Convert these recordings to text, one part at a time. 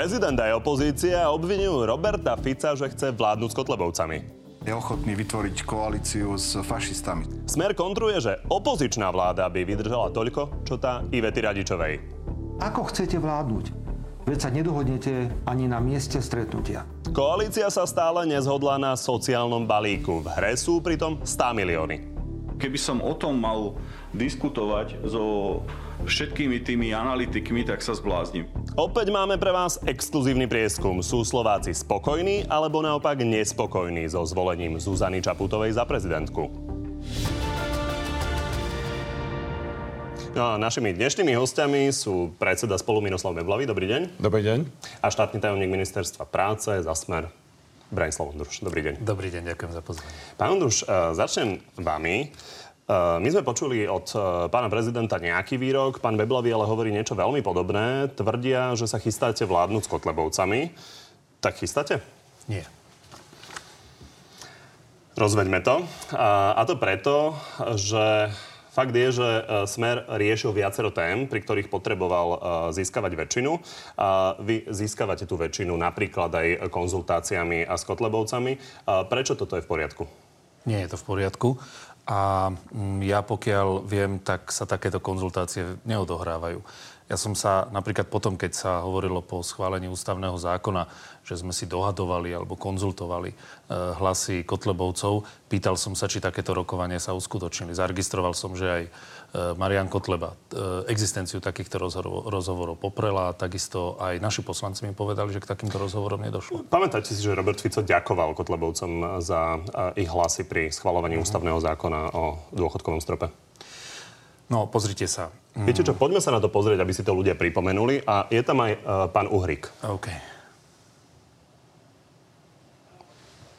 Prezident aj opozícia obvinujú Roberta Fica, že chce vládnuť s Kotlebovcami. Je ochotný vytvoriť koalíciu s fašistami. Smer kontruje, že opozičná vláda by vydržala toľko, čo tá Ivety Radičovej. Ako chcete vládnuť? Veď sa nedohodnete ani na mieste stretnutia. Koalícia sa stále nezhodla na sociálnom balíku. V hre sú pritom 100 milióny. Keby som o tom mal diskutovať so všetkými tými analytikmi, tak sa zbláznim. Opäť máme pre vás exkluzívny prieskum. Sú Slováci spokojní alebo naopak nespokojní so zvolením Zuzany Čaputovej za prezidentku? No a našimi dnešnými hostiami sú predseda spolu Miroslav Beblavý. Dobrý deň. Dobrý deň. A štátny tajomník ministerstva práce za smer Branislav Ondruš. Dobrý deň. Dobrý deň, ďakujem za pozvanie. Pán Ondruš, eh, začnem vami. Eh, my sme počuli od eh, pána prezidenta nejaký výrok, pán Beblavý ale hovorí niečo veľmi podobné. Tvrdia, že sa chystáte vládnuť s Kotlebovcami. Tak chystáte? Nie. Rozveďme to. A, a to preto, že Fakt je, že Smer riešil viacero tém, pri ktorých potreboval získavať väčšinu. A vy získavate tú väčšinu napríklad aj konzultáciami a s Kotlebovcami. A prečo toto je v poriadku? Nie je to v poriadku. A mm, ja pokiaľ viem, tak sa takéto konzultácie neodohrávajú. Ja som sa napríklad potom, keď sa hovorilo po schválení ústavného zákona, že sme si dohadovali alebo konzultovali e, hlasy Kotlebovcov, pýtal som sa, či takéto rokovanie sa uskutočnili. Zaregistroval som, že aj e, Marian Kotleba e, existenciu takýchto rozhovor, rozhovorov poprela a takisto aj naši poslanci mi povedali, že k takýmto rozhovorom nedošlo. Pamätáte si, že Robert Fico ďakoval Kotlebovcom za e, ich hlasy pri schvalovaní uh-huh. ústavného zákona o dôchodkovom strope? No, pozrite sa. Viete čo, poďme sa na to pozrieť, aby si to ľudia pripomenuli. A je tam aj uh, pán Uhrik. OK.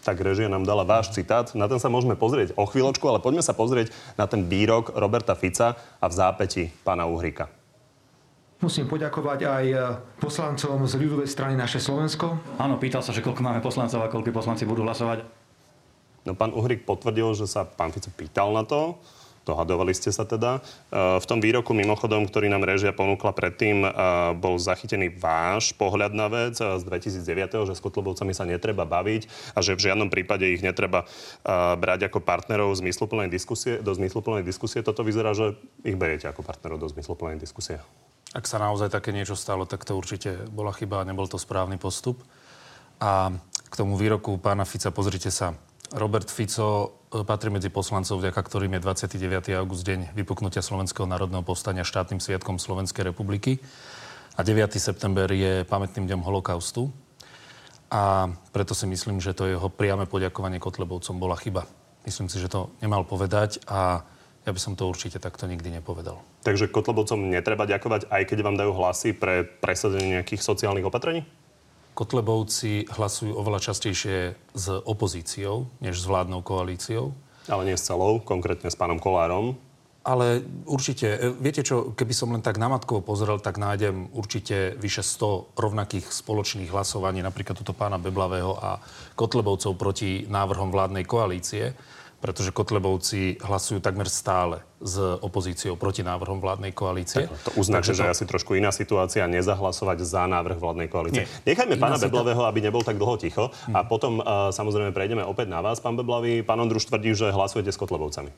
Tak režia nám dala váš citát. Na ten sa môžeme pozrieť o chvíľočku, ale poďme sa pozrieť na ten výrok Roberta Fica a v zápäti pána Uhrika. Musím poďakovať aj e, poslancom z ľudovej strany naše Slovensko. Áno, pýtal sa, že koľko máme poslancov a koľko poslanci budú hlasovať. No pán Uhrik potvrdil, že sa pán Fico pýtal na to. Dohadovali ste sa teda. E, v tom výroku mimochodom, ktorý nám režia ponúkla predtým, e, bol zachytený váš pohľad na vec e, z 2009, že s Kotlobovcami sa netreba baviť a že v žiadnom prípade ich netreba brať ako partnerov zmysluplnej diskusie, do zmysluplnej diskusie. Toto vyzerá, že ich beriete ako partnerov do zmysluplnej diskusie. Ak sa naozaj také niečo stalo, tak to určite bola chyba a nebol to správny postup. A k tomu výroku pána Fica, pozrite sa, Robert Fico e, patrí medzi poslancov, vďaka ktorým je 29. august deň vypuknutia Slovenského národného povstania štátnym sviatkom Slovenskej republiky. A 9. september je pamätným dňom holokaustu. A preto si myslím, že to jeho priame poďakovanie Kotlebovcom bola chyba. Myslím si, že to nemal povedať a ja by som to určite takto nikdy nepovedal. Takže Kotlebovcom netreba ďakovať, aj keď vám dajú hlasy pre presadenie nejakých sociálnych opatrení? Kotlebovci hlasujú oveľa častejšie s opozíciou, než s vládnou koalíciou. Ale nie s celou, konkrétne s pánom Kolárom. Ale určite, e, viete čo, keby som len tak namatkovo pozrel, tak nájdem určite vyše 100 rovnakých spoločných hlasovaní, napríklad tuto pána Beblavého a Kotlebovcov proti návrhom vládnej koalície pretože Kotlebovci hlasujú takmer stále s opozíciou proti návrhom vládnej koalície. Tak, to uznáte, že to... asi trošku iná situácia nezahlasovať za návrh vládnej koalície. Nie. Nechajme pána situ... Beblavého, aby nebol tak dlho ticho. Hmm. A potom uh, samozrejme prejdeme opäť na vás, pán Beblavý. Pán Ondruš tvrdí, že hlasujete s Kotlebovcami.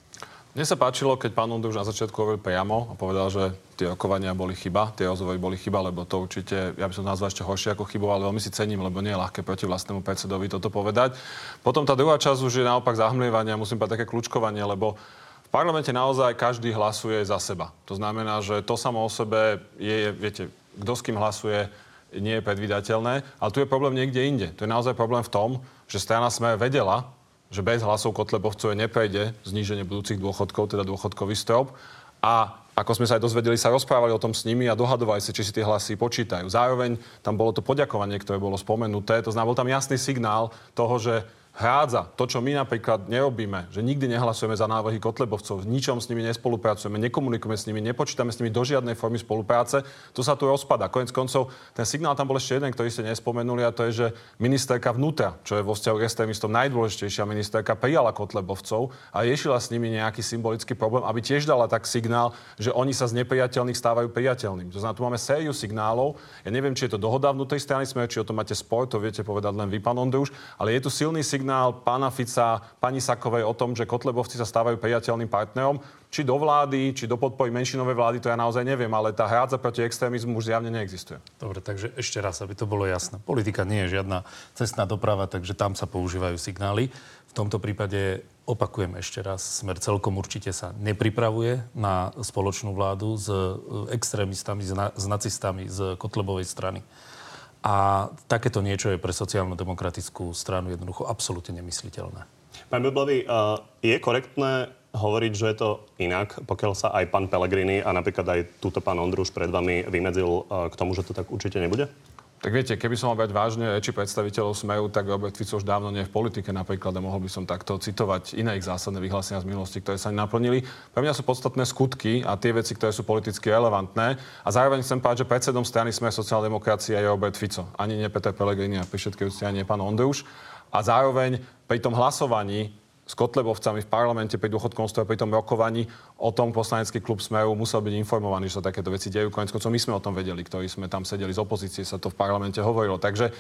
Mne sa páčilo, keď pán Ondruš na začiatku hovoril priamo a povedal, že tie rokovania boli chyba, tie rozhovory boli chyba, lebo to určite, ja by som nazval ešte horšie ako chybu, ale veľmi si cením, lebo nie je ľahké proti vlastnému predsedovi toto povedať. Potom tá druhá časť už je naopak zahmlievanie, musím povedať také kľúčkovanie, lebo v parlamente naozaj každý hlasuje za seba. To znamená, že to samo o sebe je, viete, kto s kým hlasuje, nie je predvydateľné, ale tu je problém niekde inde. Tu je naozaj problém v tom, že strana Smer vedela, že bez hlasov Kotlebovcov neprejde zníženie budúcich dôchodkov, teda dôchodkový strop. A ako sme sa aj dozvedeli, sa rozprávali o tom s nimi a dohadovali sa, či si tie hlasy počítajú. Zároveň tam bolo to poďakovanie, ktoré bolo spomenuté. To znamená, bol tam jasný signál toho, že hrádza to, čo my napríklad nerobíme, že nikdy nehlasujeme za návrhy Kotlebovcov, v ničom s nimi nespolupracujeme, nekomunikujeme s nimi, nepočítame s nimi do žiadnej formy spolupráce, to sa tu rozpada. Konec koncov, ten signál tam bol ešte jeden, ktorý ste nespomenuli, a to je, že ministerka vnútra, čo je vo vzťahu k extrémistom najdôležitejšia ministerka, prijala Kotlebovcov a riešila s nimi nejaký symbolický problém, aby tiež dala tak signál, že oni sa z nepriateľných stávajú priateľným. To znamená, tu máme sériu signálov. Ja neviem, či je to dohoda vnútri strany sme, či o tom máte spor, to viete povedať len vy, pán Ondruš, ale je tu silný signál signál pána Fica, pani Sakovej o tom, že Kotlebovci sa stávajú priateľným partnerom, či do vlády, či do podpory menšinovej vlády, to ja naozaj neviem, ale tá hrádza proti extrémizmu už zjavne neexistuje. Dobre, takže ešte raz, aby to bolo jasné. Politika nie je žiadna cestná doprava, takže tam sa používajú signály. V tomto prípade opakujem ešte raz, Smer celkom určite sa nepripravuje na spoločnú vládu s e, extrémistami, s, na, s nacistami z Kotlebovej strany. A takéto niečo je pre sociálno-demokratickú stranu jednoducho absolútne nemysliteľné. Pán Beblavý, je korektné hovoriť, že je to inak, pokiaľ sa aj pán Pellegrini a napríklad aj túto pán Ondruš pred vami vymedzil k tomu, že to tak určite nebude? Tak viete, keby som mal brať vážne reči predstaviteľov Smeru, tak Robert Fico už dávno nie je v politike napríklad a mohol by som takto citovať iné ich zásadné vyhlásenia z minulosti, ktoré sa naplnili. Pre mňa sú podstatné skutky a tie veci, ktoré sú politicky relevantné. A zároveň chcem povedať, že predsedom strany Smer sociálna je Robert Fico. Ani nie Peter Pellegrini a pri všetkej ani nie pán Ondruš. A zároveň pri tom hlasovaní s Kotlebovcami v parlamente pri dôchodkom stave, pri tom rokovaní o tom poslanecký klub Smeru musel byť informovaný, že sa takéto veci dejú. Konec my sme o tom vedeli, ktorí sme tam sedeli z opozície, sa to v parlamente hovorilo. Takže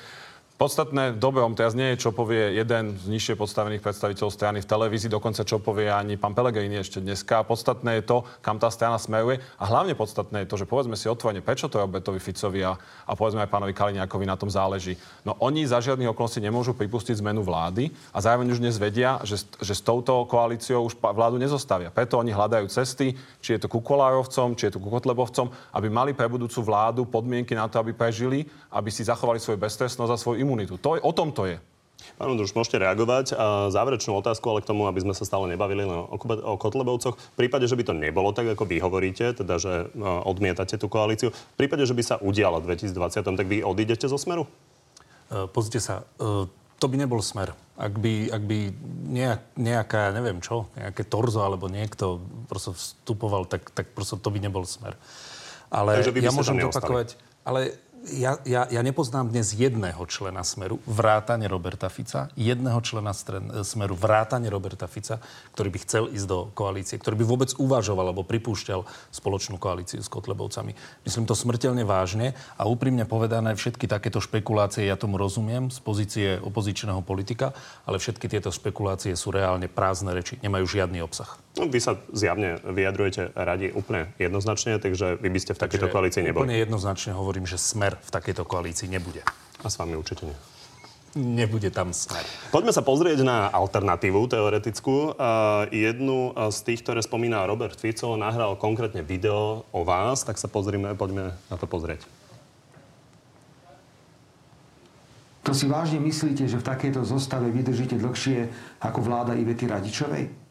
Podstatné v dobrom teraz nie je, čo povie jeden z nižšie podstavených predstaviteľov strany v televízii, dokonca čo povie ani pán Pelegrini ešte dneska. Podstatné je to, kam tá strana smeruje a hlavne podstatné je to, že povedzme si otvorene, prečo to Robertovi Ficovi a, a povedzme aj pánovi Kaliňákovi na tom záleží. No oni za žiadnych okolností nemôžu pripustiť zmenu vlády a zároveň už dnes vedia, že, že s touto koalíciou už vládu nezostavia. Preto oni hľadajú cesty, či je to ku Kolárovcom, či je to ku Kotlebovcom, aby mali pre budúcu vládu podmienky na to, aby prežili, aby si zachovali svoju beztrestnosť a svoju imunitu. To je, o tom to je. Pán Ondruš, môžete reagovať. A záverečnú otázku, ale k tomu, aby sme sa stále nebavili len o, o Kotlebovcoch. V prípade, že by to nebolo tak, ako vy hovoríte, teda, že odmietate tú koalíciu, v prípade, že by sa udiala v 2020, tak vy odídete zo Smeru? Uh, pozrite sa, uh, to by nebol Smer. Ak by, ak by nejak, nejaká, neviem čo, nejaké torzo alebo niekto proste vstupoval, tak, tak proste to by nebol Smer. Ale ja môžem opakovať, ale ja, ja, ja nepoznám dnes jedného člena Smeru, vrátane Roberta Fica, jedného člena stren, Smeru, vrátane Roberta Fica, ktorý by chcel ísť do koalície, ktorý by vôbec uvažoval alebo pripúšťal spoločnú koalíciu s Kotlebovcami. Myslím to smrteľne vážne a úprimne povedané, všetky takéto špekulácie, ja tomu rozumiem z pozície opozičného politika, ale všetky tieto špekulácie sú reálne prázdne reči, nemajú žiadny obsah. No, vy sa zjavne vyjadrujete radi úplne jednoznačne, takže vy by ste v takejto koalícii neboli. Úplne jednoznačne hovorím, že smer v takejto koalícii nebude. A s vami určite nie. Nebude tam smer. Poďme sa pozrieť na alternatívu teoretickú. Uh, jednu z tých, ktoré spomína Robert Fico, nahral konkrétne video o vás, tak sa pozrime, poďme na to pozrieť. To si vážne myslíte, že v takejto zostave vydržíte dlhšie ako vláda Ivety Radičovej?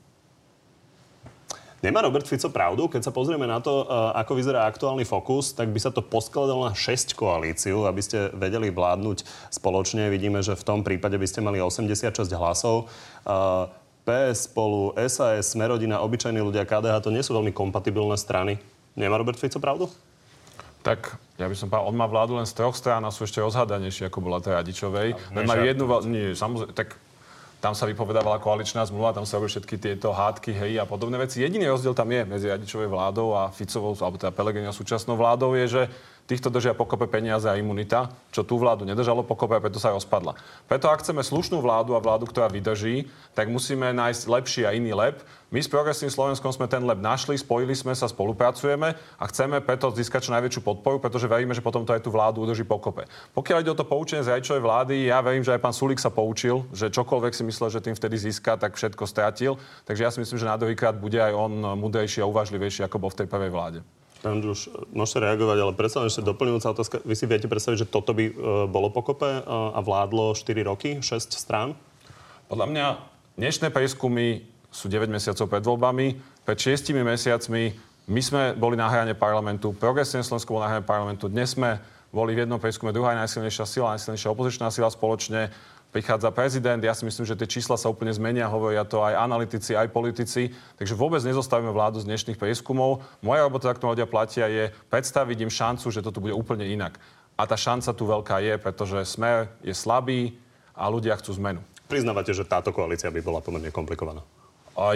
Nemá Robert Fico pravdu? Keď sa pozrieme na to, eh, ako vyzerá aktuálny fokus, tak by sa to poskladalo na 6 koalíciu, aby ste vedeli vládnuť spoločne. Vidíme, že v tom prípade by ste mali 86 hlasov. Eh, PS spolu, SAS, Smerodina, obyčajní ľudia, KDH, to nie sú veľmi kompatibilné strany. Nemá Robert Fico pravdu? Tak, ja by som povedal, on má vládu len z troch strán a sú ešte rozhadanejšie, ako bola tá Radičovej. Len majú jednu vládu, nie, samozrejme, tak tam sa vypovedávala koaličná zmluva, tam sa robili všetky tieto hádky, hej a podobné veci. Jediný rozdiel tam je medzi Radičovej vládou a Ficovou, alebo teda Pelegrini súčasnou vládou je, že týchto držia pokope peniaze a imunita, čo tú vládu nedržalo pokope a preto sa rozpadla. Preto ak chceme slušnú vládu a vládu, ktorá vydrží, tak musíme nájsť lepší a iný lep. My s Progresným Slovenskom sme ten lep našli, spojili sme sa, spolupracujeme a chceme preto získať čo najväčšiu podporu, pretože veríme, že potom to aj tú vládu udrží pokope. Pokiaľ ide o to poučenie z Rajčovej vlády, ja verím, že aj pán Sulik sa poučil, že čokoľvek si myslel, že tým vtedy získa, tak všetko stratil. Takže ja si myslím, že na druhýkrát bude aj on mudrejší a uvažlivejší, ako bol v tej prvej vláde. Pán Druž, môžete reagovať, ale predsa ešte doplňujúca otázka. Vy si viete predstaviť, že toto by e, bolo pokope e, a vládlo 4 roky, 6 strán? Podľa mňa dnešné prieskumy sú 9 mesiacov pred voľbami. Pred 6 mesiacmi my sme boli na hrane parlamentu, progresívne Slovensko bolo na hrane parlamentu. Dnes sme boli v jednom prieskume druhá najsilnejšia sila, najsilnejšia opozičná sila spoločne. Prichádza prezident, ja si myslím, že tie čísla sa úplne zmenia, hovoria to aj analytici, aj politici, takže vôbec nezostavíme vládu z dnešných prieskumov. Moja robota, ak to ľudia platia, je predstaviť im šancu, že toto bude úplne inak. A tá šanca tu veľká je, pretože smer je slabý a ľudia chcú zmenu. Priznávate, že táto koalícia by bola pomerne komplikovaná?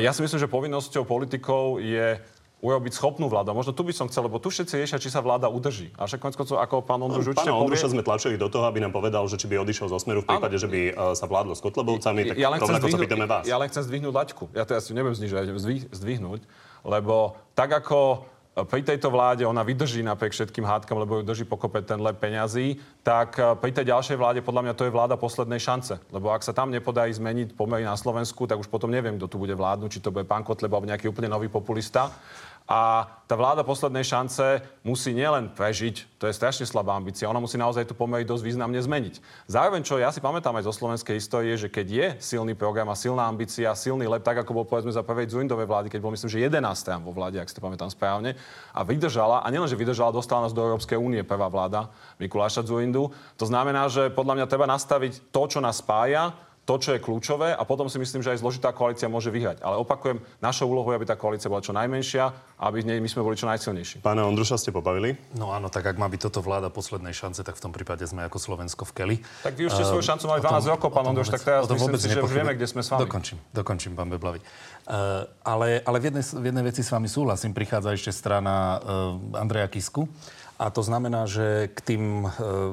Ja si myslím, že povinnosťou politikov je urobiť schopnú vládu. Možno tu by som chcel, lebo tu všetci riešia, či sa vláda udrží. A však konec koncov, ako pán Ondruš určite Pána Ondruša povie... sme tlačili do toho, aby nám povedal, že či by odišiel zo Smeru v prípade, že by uh, sa vládlo s Kotlebovcami, tak ja len rovnako sa zdvihnúť, pýtame vás. Ja len chcem zdvihnúť laťku. Ja teraz ju nebudem znižovať, zdvih- zdvihnúť, lebo tak ako pri tejto vláde ona vydrží napriek všetkým hádkam, lebo ju drží pokope ten lep peňazí, tak e, pri tej ďalšej vláde podľa mňa to je vláda poslednej šance. Lebo ak sa tam nepodarí zmeniť pomery na Slovensku, tak už potom neviem, kto tu bude vládnuť, či to bude pán Kotleba alebo nejaký úplne nový populista. A tá vláda poslednej šance musí nielen prežiť, to je strašne slabá ambícia, ona musí naozaj tu pomery dosť významne zmeniť. Zároveň, čo ja si pamätám aj zo slovenskej histórie, že keď je silný program a silná ambícia, silný lep, tak ako bol povedzme za prvej Zurindovej vlády, keď bol myslím, že 11 strán vo vláde, ak si to pamätám správne, a vydržala, a nielenže vydržala, dostala nás do Európskej únie prvá vláda Mikuláša Zurindu. To znamená, že podľa mňa treba nastaviť to, čo nás spája, to, čo je kľúčové a potom si myslím, že aj zložitá koalícia môže vyhrať. Ale opakujem, našou úlohou je, aby tá koalícia bola čo najmenšia a aby nej my sme boli čo najsilnejší. Pána Ondruša ste pobavili? No áno, tak ak má byť toto vláda poslednej šance, tak v tom prípade sme ako Slovensko v Keli. Tak vy už ste svoju šancu mali 12 rokov, pán Ondruš, tak teraz myslím si, že už vieme, kde sme s vami. Dokončím, dokončím, pán Beblavi. Uh, ale, ale v, jednej, v jednej veci s vami súhlasím. Prichádza ešte strana uh, Andreja Kisku. A to znamená, že k tým e,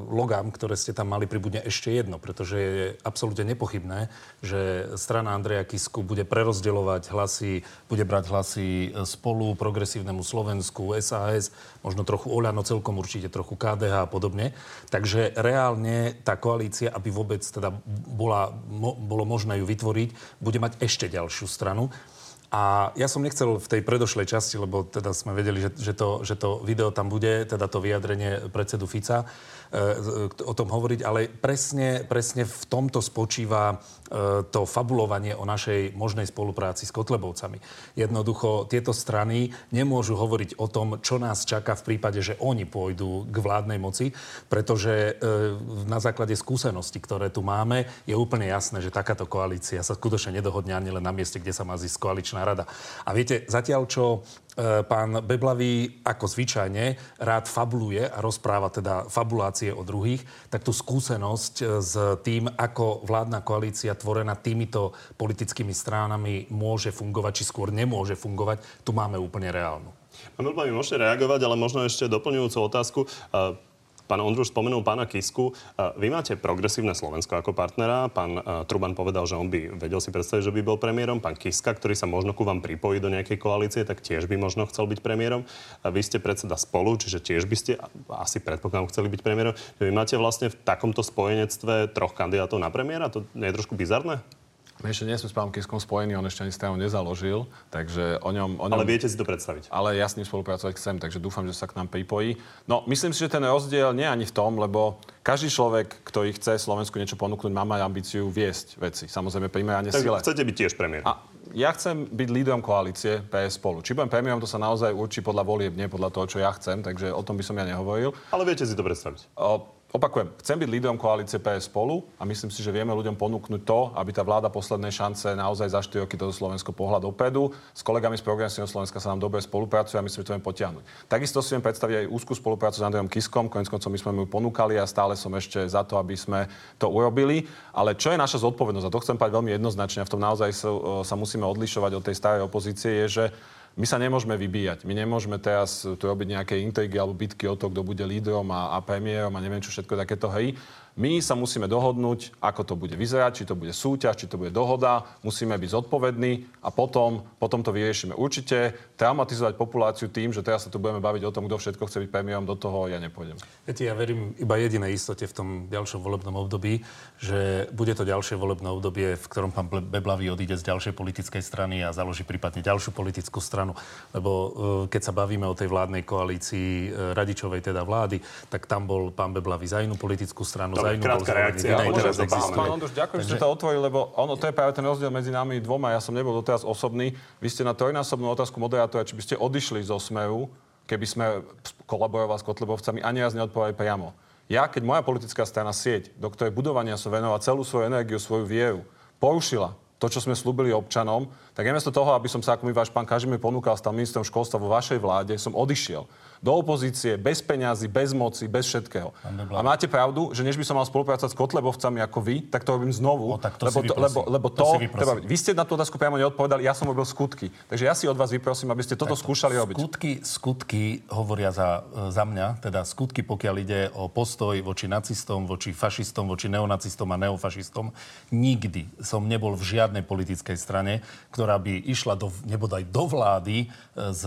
logám, ktoré ste tam mali, pribudne ešte jedno, pretože je absolútne nepochybné, že strana Andreja Kisku bude prerozdeľovať hlasy, bude brať hlasy e, spolu, progresívnemu Slovensku, SAS, možno trochu Oľano, celkom určite trochu KDH a podobne. Takže reálne tá koalícia, aby vôbec teda bola, mo, bolo možné ju vytvoriť, bude mať ešte ďalšiu stranu. A ja som nechcel v tej predošlej časti, lebo teda sme vedeli, že, že, to, že to video tam bude, teda to vyjadrenie predsedu Fica, o tom hovoriť, ale presne, presne v tomto spočíva e, to fabulovanie o našej možnej spolupráci s Kotlebovcami. Jednoducho, tieto strany nemôžu hovoriť o tom, čo nás čaká v prípade, že oni pôjdu k vládnej moci, pretože e, na základe skúseností, ktoré tu máme, je úplne jasné, že takáto koalícia sa skutočne nedohodne ani len na mieste, kde sa má zísť koaličná rada. A viete, zatiaľ čo e, pán Beblavý ako zvyčajne rád fabuluje a rozpráva teda fabulácie o druhých, tak tú skúsenosť e, s tým, ako vládna koalícia tvorená týmito politickými stránami môže fungovať, či skôr nemôže fungovať, tu máme úplne reálnu. Pán Beblavý, môžete reagovať, ale možno ešte doplňujúcu otázku. E, Pán Ondruš spomenul pána Kisku. Vy máte progresívne Slovensko ako partnera. Pán Truban povedal, že on by vedel si predstaviť, že by bol premiérom. Pán Kiska, ktorý sa možno ku vám pripojí do nejakej koalície, tak tiež by možno chcel byť premiérom. Vy ste predseda spolu, čiže tiež by ste asi predpokladám chceli byť premiérom. Vy máte vlastne v takomto spojenectve troch kandidátov na premiéra? To nie je trošku bizarné? My ešte nie sme s pánom Kiskom spojení, on ešte ani stranu nezaložil, takže o ňom, o ňom... Ale viete si to predstaviť. Ale ja s ním spolupracovať chcem, takže dúfam, že sa k nám pripojí. No, myslím si, že ten rozdiel nie ani v tom, lebo každý človek, ktorý chce Slovensku niečo ponúknuť, má mať ambíciu viesť veci. Samozrejme, primerane tak sile. chcete byť tiež premiér. A ja chcem byť lídrom koalície PS spolu. Či budem premiérom, to sa naozaj určí podľa volieb, nie podľa toho, čo ja chcem, takže o tom by som ja nehovoril. Ale viete si to predstaviť. O, Opakujem, chcem byť lídrom koalície PS spolu a myslím si, že vieme ľuďom ponúknuť to, aby tá vláda poslednej šance naozaj za 4 roky toto Slovensko pohľad dopredu. S kolegami z Progresívneho Slovenska sa nám dobre spolupracuje a myslím, že to viem potiahnuť. Takisto si viem predstaviť aj úzkú spoluprácu s Andrejom Kiskom, konec koncov my sme mu ponúkali a stále som ešte za to, aby sme to urobili. Ale čo je naša zodpovednosť, a to chcem povedať veľmi jednoznačne, a v tom naozaj sa, sa musíme odlišovať od tej starej opozície, je, že my sa nemôžeme vybíjať. My nemôžeme teraz tu robiť nejaké intrigy alebo bitky o to, kto bude lídrom a, a premiérom a neviem čo všetko takéto hry. My sa musíme dohodnúť, ako to bude vyzerať, či to bude súťaž, či to bude dohoda. Musíme byť zodpovední a potom, potom to vyriešime. Určite traumatizovať populáciu tým, že teraz sa tu budeme baviť o tom, kto všetko chce byť premiérom, do toho ja nepôjdem. Viete, ja verím iba jedinej istote v tom ďalšom volebnom období, že bude to ďalšie volebné obdobie, v ktorom pán Beblavý odíde z ďalšej politickej strany a založí prípadne ďalšiu politickú stranu. Lebo e, keď sa bavíme o tej vládnej koalícii e, radičovej teda vlády, tak tam bol pán Beblavý za inú politickú stranu, Dobre, krátka reakcia. teraz Pán Ondruš, ďakujem, že ste to otvorili, lebo ono, to je práve ten rozdiel medzi nami dvoma. Ja som nebol doteraz osobný. Vy ste na trojnásobnú otázku moderátora, či by ste odišli zo Smeru, keby sme kolaborovali s Kotlebovcami, ani raz neodpovedali priamo. Ja, keď moja politická strana sieť, do ktorej budovania som venoval celú svoju energiu, svoju vieru, porušila to, čo sme slúbili občanom, tak namiesto toho, aby som sa, ako mi váš pán Kažimír ponúkal, stal ministrom školstva vo vašej vláde, som odišiel do opozície, bez peňazí, bez moci, bez všetkého. A máte pravdu, že než by som mal spolupracovať s Kotlebovcami ako vy, tak to robím znovu. O, tak to lebo, to, lebo, lebo To to, treba, vy ste na tú otázku priamo neodpovedali, ja som robil skutky. Takže ja si od vás vyprosím, aby ste toto skúšali robiť. Skutky, skutky hovoria za, za mňa, teda skutky, pokiaľ ide o postoj voči nacistom, voči fašistom, voči neonacistom a neofašistom. Nikdy som nebol v žiadnej politickej strane, ktorá by išla do, nebodaj do vlády e, s,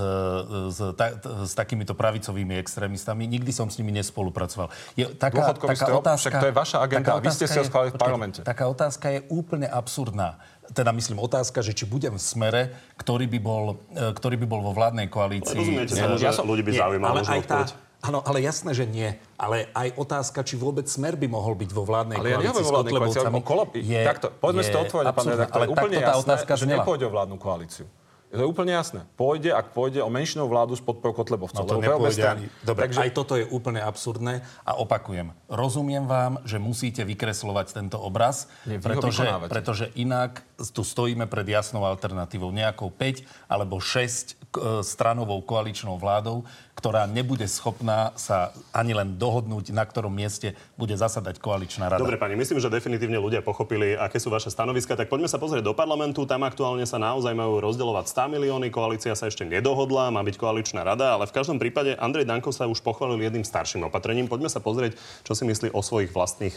s, ta, s takýmito pravicovými extrémistami. Nikdy som s nimi nespolupracoval. Je taká, taká strop? otázka, Však to je vaša agenda vy ste si ho schválili v parlamente. Taká otázka je úplne absurdná. Teda myslím otázka, že či budem v smere, ktorý by bol, e, ktorý by bol vo vládnej koalícii. Rozumiete s- tomu, že ľudí by zaujímalo ale aj tá? Áno, ale jasné, že nie. Ale aj otázka, či vôbec smer by mohol byť vo vládnej Ale ja koalícii nehovorím s o vládnej koalícii, ale kolab... Takto, povedzme si to otvorene, pán redaktor, Ale je úplne tá jasné, otázka že znela. nepôjde o vládnu koalíciu. Je to úplne jasné. Pôjde, ak pôjde o menšinovú vládu s podporou Kotlebovcov. No to nepôjde ani... Dobre, Takže aj toto je úplne absurdné a opakujem. Rozumiem vám, že musíte vykreslovať tento obraz, Nie, pretože, pretože inak tu stojíme pred jasnou alternatívou. Nejakou 5 alebo 6 k- e, stranovou koaličnou vládou, ktorá nebude schopná sa ani len dohodnúť, na ktorom mieste bude zasadať koaličná rada. Dobre, pani, myslím, že definitívne ľudia pochopili, aké sú vaše stanoviska. Tak poďme sa pozrieť do parlamentu. Tam aktuálne sa naozaj majú rozdeľovať 100 milióny. Koalícia sa ešte nedohodla, má byť koaličná rada, ale v každom prípade Andrej Danko sa už pochválil jedným starším opatrením. Poďme sa pozrieť, čo si myslí o svojich vlastných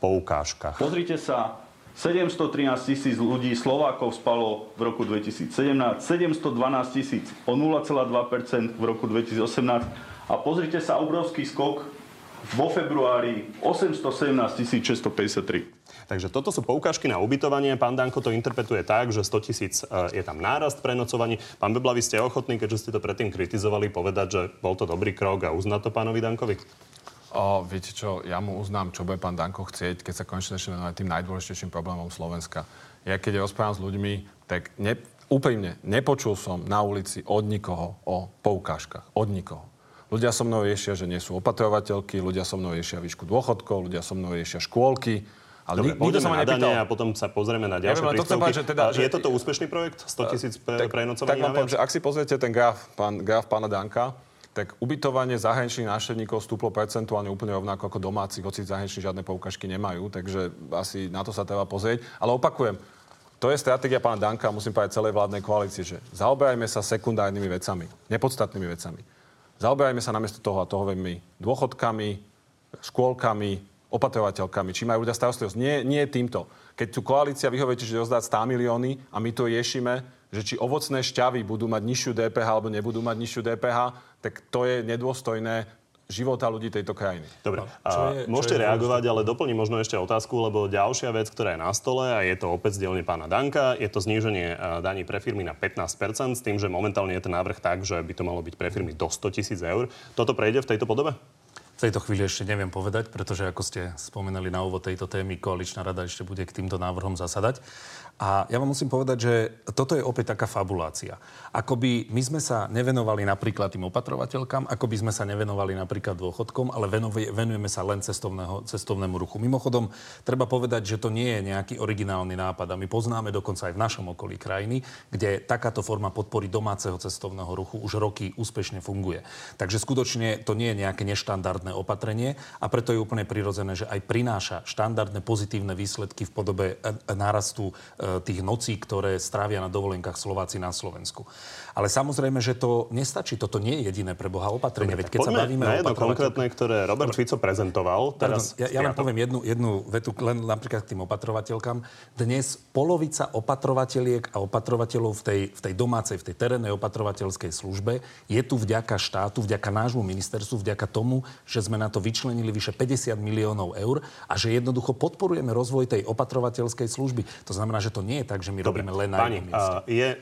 poukážkach. Pozrite sa, 713 tisíc ľudí Slovákov spalo v roku 2017, 712 tisíc o 0,2% v roku 2018 a pozrite sa obrovský skok vo februári 817 653. Takže toto sú poukážky na ubytovanie. Pán Danko to interpretuje tak, že 100 tisíc e, je tam nárast prenocovaní. Pán Bebla, vy ste ochotní, keďže ste to predtým kritizovali, povedať, že bol to dobrý krok a uznať to pánovi Dankovi? O, viete čo, ja mu uznám, čo bude pán Danko chcieť, keď sa konečne začne venovať tým najdôležitejším problémom Slovenska. Ja keď rozprávam s ľuďmi, tak ne, úprimne, nepočul som na ulici od nikoho o poukážkach. Od nikoho. Ľudia so mnou riešia, že nie sú opatrovateľky, ľudia so mnou riešia výšku dôchodkov, ľudia so mnou riešia škôlky. Ale Dobre, nik- nikto sa ma nepýtal. a potom sa pozrieme na Ja ďalšie to chcem príspevky. že teda- A je že- toto úspešný projekt? 100 tisíc pre, tak prenocovaní vám poviem, že ak si pozriete ten graf, pán, graf pána Danka, tak ubytovanie zahraničných návštevníkov stúplo percentuálne úplne rovnako ako domácich, hoci zahraniční žiadne poukažky nemajú, takže asi na to sa treba pozrieť. Ale opakujem, to je stratégia pána Danka, musím povedať, celej vládnej koalície, že zaoberajme sa sekundárnymi vecami, nepodstatnými vecami. Zaoberajme sa namiesto toho, a toho veľmi, dôchodkami, škôlkami, opatrovateľkami, či majú ľudia starostlivosť. Nie, nie týmto. Keď tu koalícia vyhoviete, že rozdať 100 milióny a my tu riešime, že či ovocné šťavy budú mať nižšiu DPH alebo nebudú mať nižšiu DPH, tak to je nedôstojné života ľudí tejto krajiny. Dobre, čo a je- čo môžete je reagovať, ale doplním možno ešte otázku, lebo ďalšia vec, ktorá je na stole, a je to opäť z dielne pána Danka, je to zníženie daní pre firmy na 15%, s tým, že momentálne je ten návrh tak, že by to malo byť pre firmy do 100 tisíc eur. Toto prejde v tejto podobe? V tejto chvíli ešte neviem povedať, pretože ako ste spomenali na úvod tejto témy, koaličná rada ešte bude k týmto návrhom zasadať. A ja vám musím povedať, že toto je opäť taká fabulácia. Ako by my sme sa nevenovali napríklad tým opatrovateľkám, ako by sme sa nevenovali napríklad dôchodkom, ale venuje, venujeme sa len cestovnému ruchu. Mimochodom, treba povedať, že to nie je nejaký originálny nápad a my poznáme dokonca aj v našom okolí krajiny, kde takáto forma podpory domáceho cestovného ruchu už roky úspešne funguje. Takže skutočne to nie je nejaké neštandardné opatrenie a preto je úplne prirodzené, že aj prináša štandardné pozitívne výsledky v podobe e, nárastu e, tých nocí, ktoré strávia na dovolenkách Slováci na Slovensku. Ale samozrejme, že to nestačí. Toto nie je jediné pre Boha opatrenie. Veď keď sa bavíme na jedno konkrétne, ktoré Robert Fico prezentoval. Pardon, Teraz ja, ja len poviem jednu, jednu vetu, len napríklad k tým opatrovateľkám. Dnes polovica opatrovateľiek a opatrovateľov v tej, v tej domácej, v tej terénnej opatrovateľskej službe je tu vďaka štátu, vďaka nášmu ministerstvu, vďaka tomu, že sme na to vyčlenili vyše 50 miliónov eur a že jednoducho podporujeme rozvoj tej opatrovateľskej služby. To znamená, že to nie je tak, že my Dobre, robíme len na pani, jednom mieste. je e,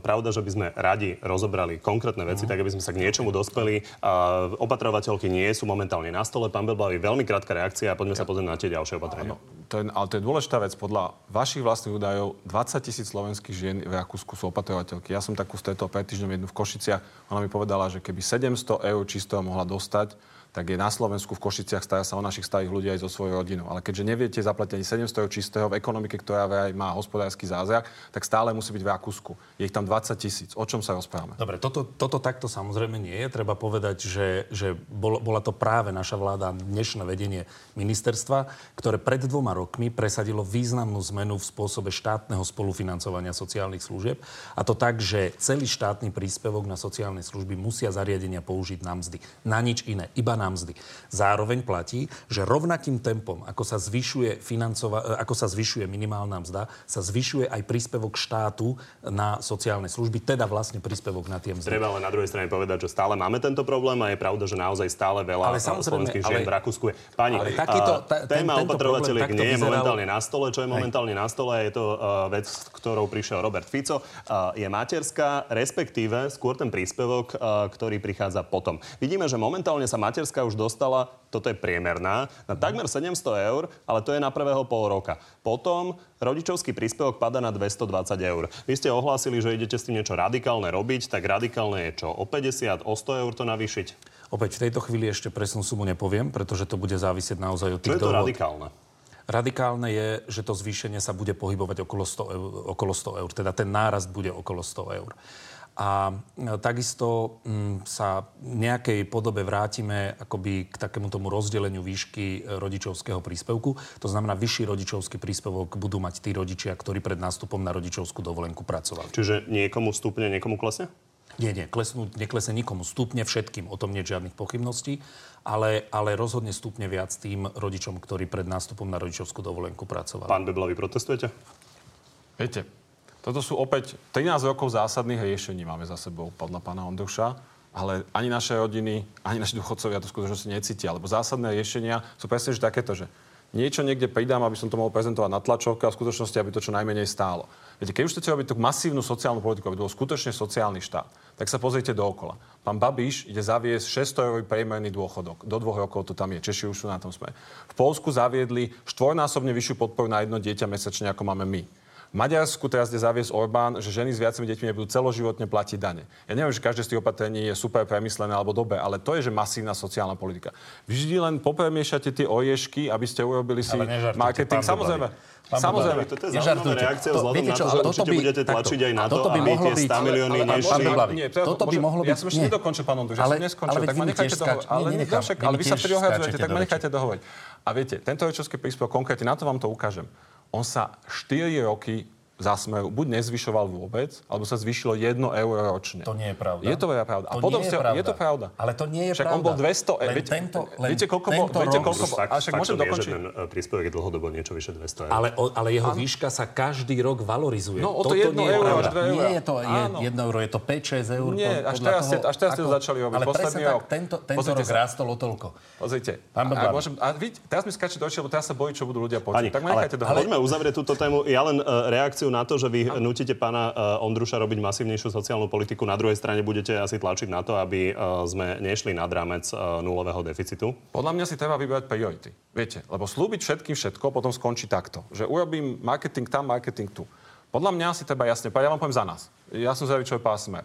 pravda, že by sme radi rozobrali konkrétne veci, tak aby sme sa k niečomu dospeli. A opatrovateľky nie sú momentálne na stole. Pán Belbavi, veľmi krátka reakcia a poďme sa pozrieť na tie ďalšie opatrenia. To je, ale to je dôležitá vec. Podľa vašich vlastných údajov 20 tisíc slovenských žien v Rakúsku sú opatrovateľky. Ja som takú stretol pred týždňom jednu v Košiciach. Ona mi povedala, že keby 700 eur čisto mohla dostať, tak je na Slovensku v Košiciach stará sa o našich starých ľudí aj zo svojou rodinou. Ale keďže neviete zaplatiť ani 700 eur čistého v ekonomike, ktorá aj má hospodársky zázrak, tak stále musí byť v Rakúsku. Je ich tam 20 tisíc. O čom sa rozprávame? Dobre, toto, toto takto samozrejme nie je. Treba povedať, že, že bol, bola to práve naša vláda, dnešné vedenie ministerstva, ktoré pred dvoma rokmi presadilo významnú zmenu v spôsobe štátneho spolufinancovania sociálnych služieb. A to tak, že celý štátny príspevok na sociálne služby musia zariadenia použiť na mzdy. Na nič iné, iba na mzdy. Zároveň platí, že rovnakým tempom, ako sa zvyšuje, financova- ako sa zvyšuje minimálna mzda, sa zvyšuje aj príspevok štátu na sociálne služby, teda vlastne príspevok na tie mzdy. Treba ale na druhej strane povedať, že stále máme tento problém a je pravda, že naozaj stále veľa Ale slovenských žien ale- v Rakúsku je. Pani, ale takýto- ta- ten- téma opatrovateľiek nie je vyzeral- momentálne na stole. Čo je momentálne na stole, je to uh, vec, s ktorou prišiel Robert Fico. Uh, je materská, respektíve skôr ten príspevok, uh, ktorý prichádza potom. Vidíme, že momentálne sa materská už dostala, toto je priemerná, na takmer 700 eur, ale to je na prvého pol roka. Potom rodičovský príspevok pada na 220 eur. Vy ste ohlásili, že idete s tým niečo radikálne robiť, tak radikálne je čo? O 50, o 100 eur to navýšiť? Opäť v tejto chvíli ešte presnú sumu nepoviem, pretože to bude závisieť naozaj od Čo tých je to dohod. radikálne? Radikálne je, že to zvýšenie sa bude pohybovať okolo 100 eur, okolo 100 eur. Teda ten nárast bude okolo 100 eur. A e, takisto m, sa v nejakej podobe vrátime akoby k takému tomu rozdeleniu výšky e, rodičovského príspevku. To znamená, vyšší rodičovský príspevok budú mať tí rodičia, ktorí pred nástupom na rodičovskú dovolenku pracovali. Čiže niekomu stupne, niekomu klesne? Nie, nie, klesnú, neklesne nikomu. Stupne všetkým, o tom nie je žiadnych pochybností, ale, ale rozhodne stupne viac tým rodičom, ktorí pred nástupom na rodičovskú dovolenku pracovali. Pán Bebla, vy protestujete? Viete, toto sú opäť 13 rokov zásadných riešení máme za sebou, podľa pána Ondruša. Ale ani naše rodiny, ani naši dôchodcovia to skutočnosti necítia. Lebo zásadné riešenia sú presne že takéto, že niečo niekde pridám, aby som to mohol prezentovať na tlačovke a v skutočnosti, aby to čo najmenej stálo. Viete, keď už chcete robiť tú masívnu sociálnu politiku, aby to bol skutočne sociálny štát, tak sa pozrite dookola. Pán Babiš ide zaviesť 600 eurový priemerný dôchodok. Do dvoch rokov to tam je. Češi už sú na tom sme. V Polsku zaviedli štvornásobne vyššiu podporu na jedno dieťa mesačne, ako máme my. V Maďarsku teraz ide zaviesť Orbán, že ženy s viacimi deťmi nebudú celoživotne platiť dane. Ja neviem, že každé z tých opatrení je super premyslené alebo dobre, ale to je, že masívna sociálna politika. Vždy len popremiešate tie oriešky, aby ste urobili si marketing. pán Samozrejme. Pán Samozrejme. Toto je zaujímavá reakcia To- vzhľadom viete na čo, to, že ale toto určite by- budete takto. tlačiť aj na to, toto by aby mohlo tie byť- 100 milióny nešli. Nie, toto by mohlo byť... Ja som ešte nedokončil, pán Ondruš, ja Ale- som neskončil, ale tak vy ma mi nechajte dohovoriť. Ale, Vy ale mi vy sa skáčete tak ma nechajte dohovoriť. A viete, tento rodičovský príspevok konkrétne, na to vám to ukážem. On sa 4 roky za smeru buď nezvyšoval vôbec, alebo sa zvýšilo 1 euro ročne. To nie je pravda. Je to veľa pravda. A To potom nie je ste, pravda. je to pravda. Ale to nie je Však on pravda. bol 200, Len viete, tento- len viete, koľko bol, viete, koľko bol, a však môžem dokončiť. ten e, príspevok je dlhodobo niečo vyše 200 eur. Ale, o, ale jeho výška sa každý rok valorizuje. No, o to Toto jedno nie je euro pravda. až dve eurá. Nie je to je, Áno. jedno euro, je to 5-6 eur. Nie, až teraz ste- až teraz ste to začali robiť. Ale presne tak, tento, rok rástol o toľko. Pozrite. A, a, a teraz mi skáčete do očí, lebo teraz sa bojí, čo budú ľudia počuť. Tak ma nechajte ale, poďme uzavrieť túto tému. Ja len uh, na to, že vy nutíte pána uh, Ondruša robiť masívnejšiu sociálnu politiku. Na druhej strane budete asi tlačiť na to, aby uh, sme nešli nad rámec uh, nulového deficitu. Podľa mňa si treba vybrať priority. Viete, lebo slúbiť všetkým všetko potom skončí takto. Že urobím marketing tam, marketing tu. Podľa mňa si treba jasne povedať, ja vám poviem za nás. Ja som zvedavý, čo je pán Smer.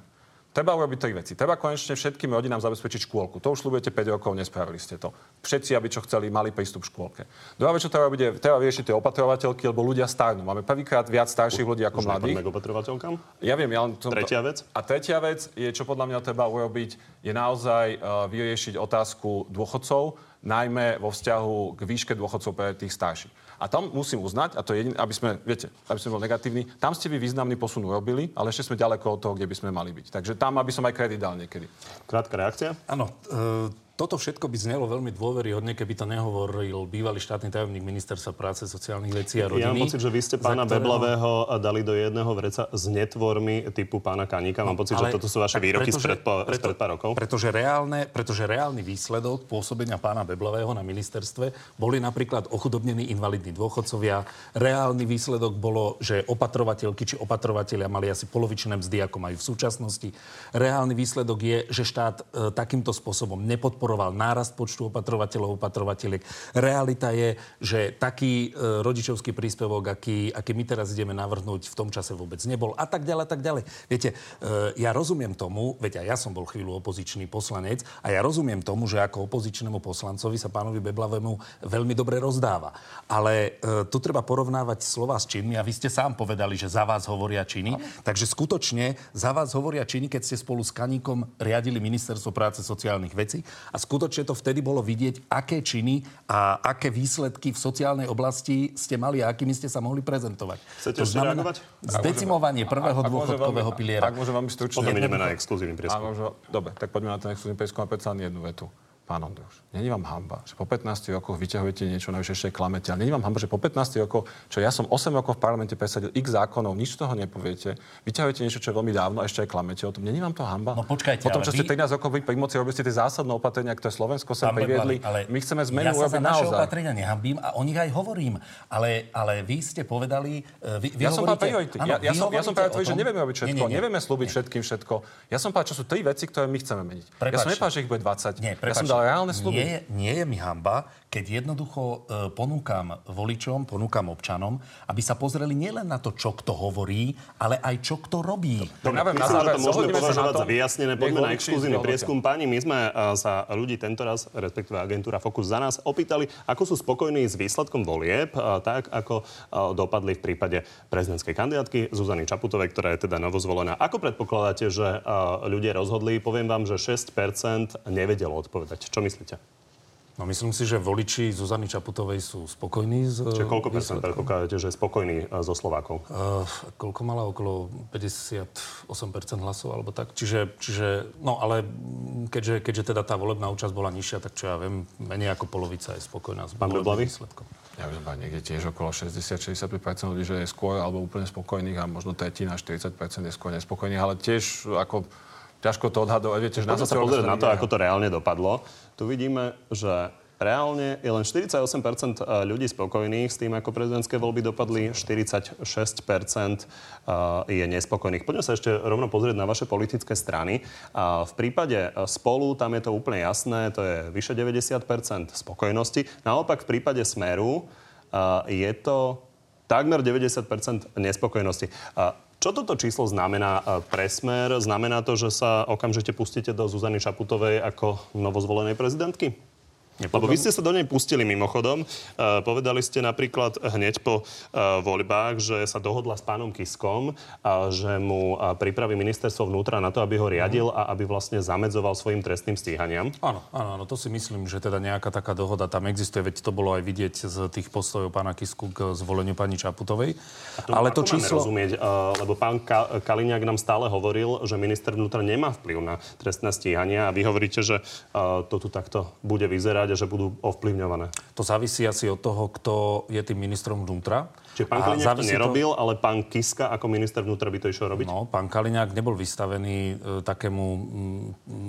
Treba urobiť tri veci. Treba konečne všetkým rodinám zabezpečiť škôlku. To už slúbujete 5 rokov, nespravili ste to. Všetci, aby čo chceli, mali prístup k škôlke. Druhá vec, čo treba robiť, je, treba vyriešiť tie opatrovateľky, lebo ľudia starnú. Máme prvýkrát viac starších ľudí ako Už mladých. k opatrovateľkám. Ja viem, ja len... Som Tretia vec? A tretia vec je, čo podľa mňa treba urobiť, je naozaj uh, vyriešiť otázku dôchodcov, najmä vo vzťahu k výške dôchodcov pre tých starších. A tam musím uznať, a to je jediné, aby sme, viete, aby sme bol negatívni, tam ste vy významný posun urobili, ale ešte sme ďaleko od toho, kde by sme mali byť. Takže tam, aby som aj kredit dal niekedy. Krátka reakcia. Áno, e, toto všetko by znelo veľmi dôveryhodne, keby to nehovoril bývalý štátny tajomník ministerstva práce, sociálnych vecí a rodiny. Ja mám pocit, že vy ste pána ktorého- Beblavého dali do jedného vreca s netvormi typu pána Kaníka. Mám pocit, že toto sú vaše výroky pretože- spred, preto- spred pár rokov. Pretože, reálne, pretože reálny výsledok pôsobenia pána Beblavého na ministerstve boli napríklad ochudobnení invalidní dôchodcovia. Reálny výsledok bolo, že opatrovateľky či opatrovatelia mali asi polovičné mzdy, ako majú v súčasnosti. Reálny výsledok je, že štát e, takýmto spôsobom nepodporuje podporoval nárast počtu opatrovateľov, opatrovateľiek. Realita je, že taký e, rodičovský príspevok, aký, aký my teraz ideme navrhnúť, v tom čase vôbec nebol a tak ďalej, a tak ďalej. Viete, e, ja rozumiem tomu, veď aj ja som bol chvíľu opozičný poslanec a ja rozumiem tomu, že ako opozičnému poslancovi sa pánovi Beblavému veľmi dobre rozdáva. Ale e, tu treba porovnávať slova s činmi a vy ste sám povedali, že za vás hovoria činy. Takže skutočne za vás hovoria činy, keď ste spolu s Kaníkom riadili ministerstvo práce sociálnych vecí a skutočne to vtedy bolo vidieť, aké činy a aké výsledky v sociálnej oblasti ste mali a akými ste sa mohli prezentovať. Chcete to reagovať? zdecimovanie prvého Ak- ak dôchodkového veľmi- piliera. Ak môžem veľmi stručne. Potom ideme na exkluzívny prieskum. dobre, tak poďme na ten exkluzívny prieskum a predsa len jednu vetu. Pán Ondruš, není vám hamba, že po 15 rokoch vyťahujete niečo, navyše ešte aj klamete, ale není vám hamba, že po 15 rokoch, čo ja som 8 rokov v parlamente presadil x zákonov, nič z toho nepoviete, vyťahujete niečo, čo je veľmi dávno a ešte aj klamete o tom. Není vám to hamba? No počkajte, Potom, ale čo ste vy- 13 rokov pri moci robili ste tie zásadné opatrenia, ktoré Slovensko Pán priviedli. Beblavý, My chceme zmenu ja sa za urobiť naše naozaj. opatrenia nehambím a o nich aj hovorím. Ale, ale vy ste povedali... e, Vy, vy Ja som hovoríte, priority. Áno, Ja, ja, som, ja som povedal, o že nevieme robiť všetko, Nie, nie, nie. nevieme slúbiť všetkým všetko. Ja som povedal, čo sú tri veci, ktoré my chceme meniť. ja Prepáčte. som nepovedal, že ich bude 20. Nie, ja som dal reálne sluby. Nie, je- nie je mi hamba, keď jednoducho e, ponúkam voličom, ponúkam občanom, aby sa pozreli nielen na to, čo kto hovorí, ale aj čo kto robí. Tak na Myslím, záver, že to môžeme na považovať za vyjasnené. Poďme na exkluzívny prieskum. Páni, my sme uh, sa ľudí tento raz, respektíve agentúra Focus za nás, opýtali, ako sú spokojní s výsledkom volieb, uh, tak ako uh, dopadli v prípade prezidentskej kandidátky Zuzany Čaputovej, ktorá je teda novozvolená. Ako predpokladáte, že ľudia rozhodli? Poviem vám, že 6% nevedelo odpovedať. Čo myslíte? No myslím si, že voliči Zuzany Čaputovej sú spokojní s Čiže koľko percent predpokladáte, že je spokojný uh, so Slovákov? Uh, koľko mala? Okolo 58% hlasov, alebo tak. Čiže, čiže no ale keďže, keďže teda tá volebná účasť bola nižšia, tak čo ja viem, menej ako polovica je spokojná s Pán výsledkom. Ja viem, že niekde tiež okolo 60-65% ľudí, že je skôr alebo úplne spokojných a možno tretina, 40% je skôr nespokojných, ale tiež ako ťažko to odhadovať. Viete, že Poďme sa pozrieť na to, ako to reálne dopadlo. Tu vidíme, že reálne je len 48% ľudí spokojných s tým, ako prezidentské voľby dopadli, 46% je nespokojných. Poďme sa ešte rovno pozrieť na vaše politické strany. A V prípade spolu, tam je to úplne jasné, to je vyše 90% spokojnosti. Naopak v prípade Smeru je to takmer 90% nespokojnosti. A Čo toto číslo znamená a, pre Smer? Znamená to, že sa okamžite pustíte do Zuzany Čaputovej ako novozvolenej prezidentky? Lebo vy ste sa do nej pustili mimochodom. Uh, povedali ste napríklad hneď po uh, voľbách, že sa dohodla s pánom Kiskom a že mu uh, pripraví ministerstvo vnútra na to, aby ho riadil a aby vlastne zamedzoval svojim trestným stíhaniam. Áno, áno, áno, to si myslím, že teda nejaká taká dohoda tam existuje, veď to bolo aj vidieť z tých postojov pána Kisku k zvoleniu pani Čaputovej. To, Ale ako to číslo... rozumieť, lebo pán Ka- Kaliňák nám stále hovoril, že minister vnútra nemá vplyv na trestné stíhania a vy hovoríte, že to tu takto bude vyzerať a že budú ovplyvňované. To závisí asi od toho, kto je tým ministrom vnútra. Čiže pán Kaliňák to nerobil, ale pán Kiska ako minister vnútra by to išiel robiť? No, pán Kaliňák nebol vystavený e, takému mm,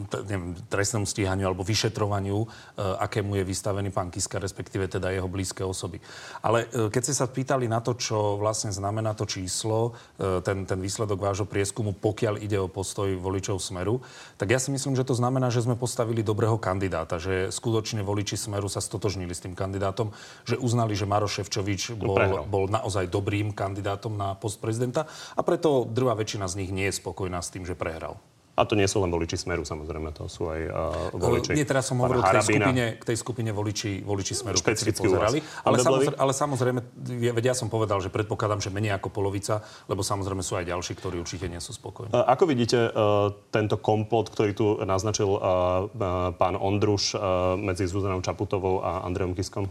t- neviem, trestnému stíhaniu alebo vyšetrovaniu, e, akému je vystavený pán Kiska, respektíve teda jeho blízke osoby. Ale e, keď ste sa pýtali na to, čo vlastne znamená to číslo, e, ten, ten výsledok vášho prieskumu, pokiaľ ide o postoj voličov Smeru, tak ja si myslím, že to znamená, že sme postavili dobrého kandidáta, že skutočne voliči Smeru sa stotožnili s tým kandidátom, že uznali, že Maroš Ševčovič bol, bol naozaj dobrým kandidátom na post prezidenta a preto drvá väčšina z nich nie je spokojná s tým, že prehral. A to nie sú len voliči Smeru, samozrejme, to sú aj uh, voliči. Nie, teraz som hovoril k tej skupine, k tej skupine voliči, voliči Smeru, Špecificky pozerali. Ale, samozrejme, ale samozrejme, ja, ja som povedal, že predpokladám, že menej ako polovica, lebo samozrejme sú aj ďalší, ktorí určite nie sú spokojní. Uh, Ako vidíte uh, tento komplot, ktorý tu naznačil uh, uh, pán Ondruš uh, medzi Zuzanou Čaputovou a Andrejom Kiskom?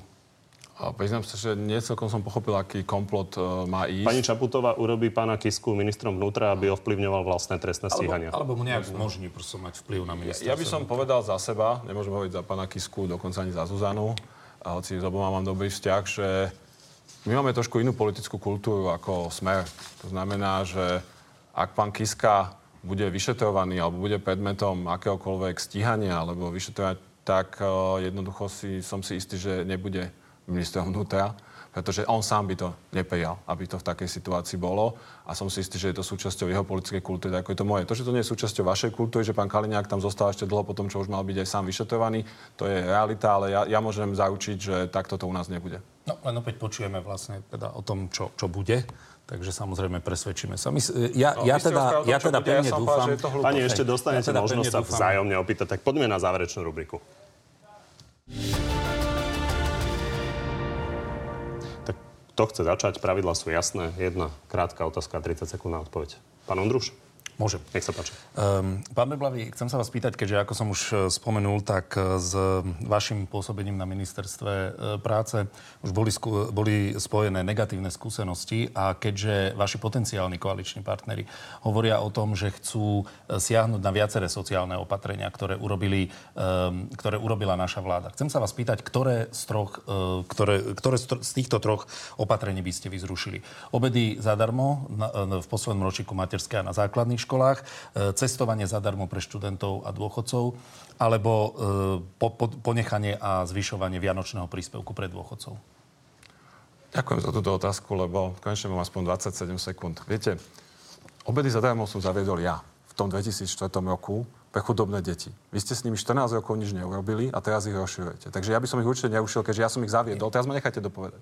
A priznám sa, že nie celkom som pochopil, aký komplot uh, má ísť. Pani Čaputová urobí pána Kisku ministrom vnútra, aby ovplyvňoval vlastné trestné stíhania. Alebo, alebo mu nejak umožní proste mať vplyv na ministerstvo. Ja by som povedal za seba, nemôžem hovoriť za pána Kisku, dokonca ani za Zuzanu, a hoci s oboma mám dobrý vzťah, že my máme trošku inú politickú kultúru ako Smer. To znamená, že ak pán Kiska bude vyšetrovaný alebo bude predmetom akéhokoľvek stíhania alebo vyšetrovať, tak uh, jednoducho si, som si istý, že nebude ministrom vnútra. Pretože on sám by to neprijal, aby to v takej situácii bolo. A som si istý, že je to súčasťou jeho politickej kultúry, ako je to moje. To, že to nie je súčasťou vašej kultúry, že pán Kaliňák tam zostal ešte dlho potom, čo už mal byť aj sám vyšetrovaný, to je realita, ale ja, ja môžem zaručiť, že takto to u nás nebude. No, len opäť počujeme vlastne teda o tom, čo, čo bude. Takže samozrejme presvedčíme sa. My, ja, No, ja teda, tom, ja teda ja pevne som dúfam... Pani, ešte dostanete Ja teda možnosť sa vzájomne opýtať, tak poďme na záverečnú rubriku. Kto chce začať? Pravidla sú jasné. Jedna krátka otázka, 30 sekúnd na odpoveď. Pán Ondruš? Môžem. Nech sa páči. Um, pán Beblavý, chcem sa vás pýtať, keďže ako som už e, spomenul, tak e, s vašim pôsobením na ministerstve e, práce už boli, skú, boli spojené negatívne skúsenosti a keďže vaši potenciálni koaliční partnery hovoria o tom, že chcú siahnuť na viaceré sociálne opatrenia, ktoré, urobili, um, ktoré urobila naša vláda. Chcem sa vás pýtať, ktoré z, troch, uh, ktoré, ktoré z, týchto troch opatrení by ste vyzrušili? Obedy zadarmo na, e, v poslednom ročíku materskej a na základných školách, e, cestovanie zadarmo pre študentov a dôchodcov, alebo e, po, po, ponechanie a zvyšovanie vianočného príspevku pre dôchodcov? Ďakujem za túto otázku, lebo konečne mám aspoň 27 sekúnd. Viete, obedy zadarmo som zaviedol ja v tom 2004 roku pre chudobné deti. Vy ste s nimi 14 rokov nič neurobili a teraz ich rozširujete. Takže ja by som ich určite neušiel, keďže ja som ich zaviedol. Teraz ma nechajte dopovedať.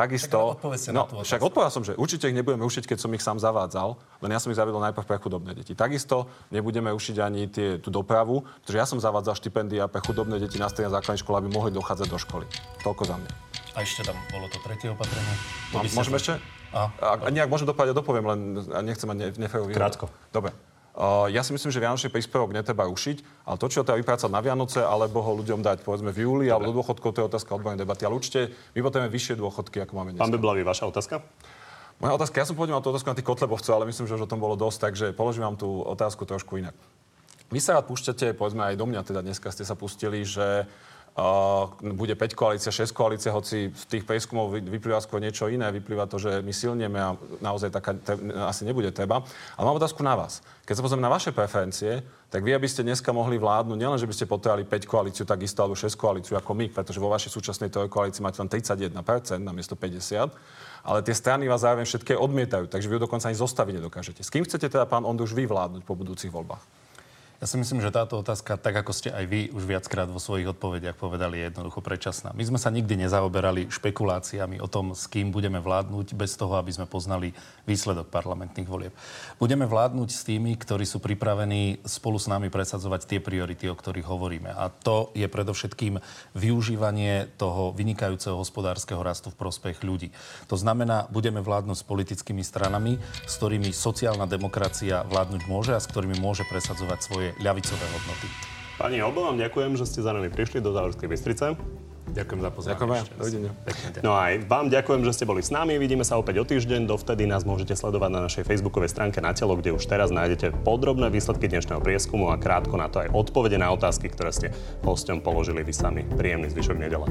Takisto... Tak na no, tú však odpovedal som, že určite ich nebudeme ušiť, keď som ich sám zavádzal, len ja som ich zaviedol najprv pre chudobné deti. Takisto nebudeme ušiť ani tie, tú dopravu, pretože ja som zavádzal štipendia pre chudobné deti na strednej základnej škole, aby mohli dochádzať do školy. Toľko za mňa. A ešte tam bolo to tretie opatrenie? To Mám- by ste Môžem to- ešte? A, A, a nejak môžem dopadať, dopoviem, len a nechcem mať ne, neférový... Krátko. Dobre. Ja si myslím, že Vianočný príspevok netreba rušiť, ale to, čo treba vyprácať na Vianoce, alebo ho ľuďom dať, povedzme, v júli, alebo do dôchodkov, to je otázka odbornej debaty. Ale určite my potrebujeme vyššie dôchodky, ako máme dnes. Pán Beblavý, vaša otázka? Moja otázka, ja som pôvodne mal tú otázku na tých kotlebovcov, ale myslím, že už o tom bolo dosť, takže položím vám tú otázku trošku inak. Vy sa púšťate, povedzme aj do mňa, teda dneska ste sa pustili, že bude 5 koalícia, 6 koalícia, hoci z tých prieskumov vy- vyplýva skôr niečo iné. Vyplýva to, že my silnieme a naozaj taká te, asi nebude treba. Ale mám otázku na vás. Keď sa pozrieme na vaše preferencie, tak vy, aby ste dneska mohli vládnuť, nielen, že by ste potrebovali 5 koalíciu, takisto alebo 6 koalíciu ako my, pretože vo vašej súčasnej trojkoalícii máte len 31% namiesto 50, ale tie strany vás zároveň všetké odmietajú, takže vy ju dokonca ani zostaviť nedokážete. S kým chcete teda, pán Ondruš, vy vládnuť po budúcich voľbách? Ja si myslím, že táto otázka, tak ako ste aj vy už viackrát vo svojich odpovediach povedali, je jednoducho predčasná. My sme sa nikdy nezaoberali špekuláciami o tom, s kým budeme vládnuť, bez toho, aby sme poznali výsledok parlamentných volieb. Budeme vládnuť s tými, ktorí sú pripravení spolu s nami presadzovať tie priority, o ktorých hovoríme. A to je predovšetkým využívanie toho vynikajúceho hospodárskeho rastu v prospech ľudí. To znamená, budeme vládnuť s politickými stranami, s ktorými sociálna demokracia vládnuť môže a s ktorými môže presadzovať svoje ľavicové hodnoty. Pani, obom vám ďakujem, že ste za nami prišli do Závorskej Bystrice. Ďakujem za pozornosť. Ďakujem. Dovidenia. No a aj vám ďakujem, že ste boli s nami. Vidíme sa opäť o týždeň. Dovtedy nás môžete sledovať na našej facebookovej stránke na telo, kde už teraz nájdete podrobné výsledky dnešného prieskumu a krátko na to aj odpovede na otázky, ktoré ste hosťom položili vy sami. Príjemný zvyšok nedele.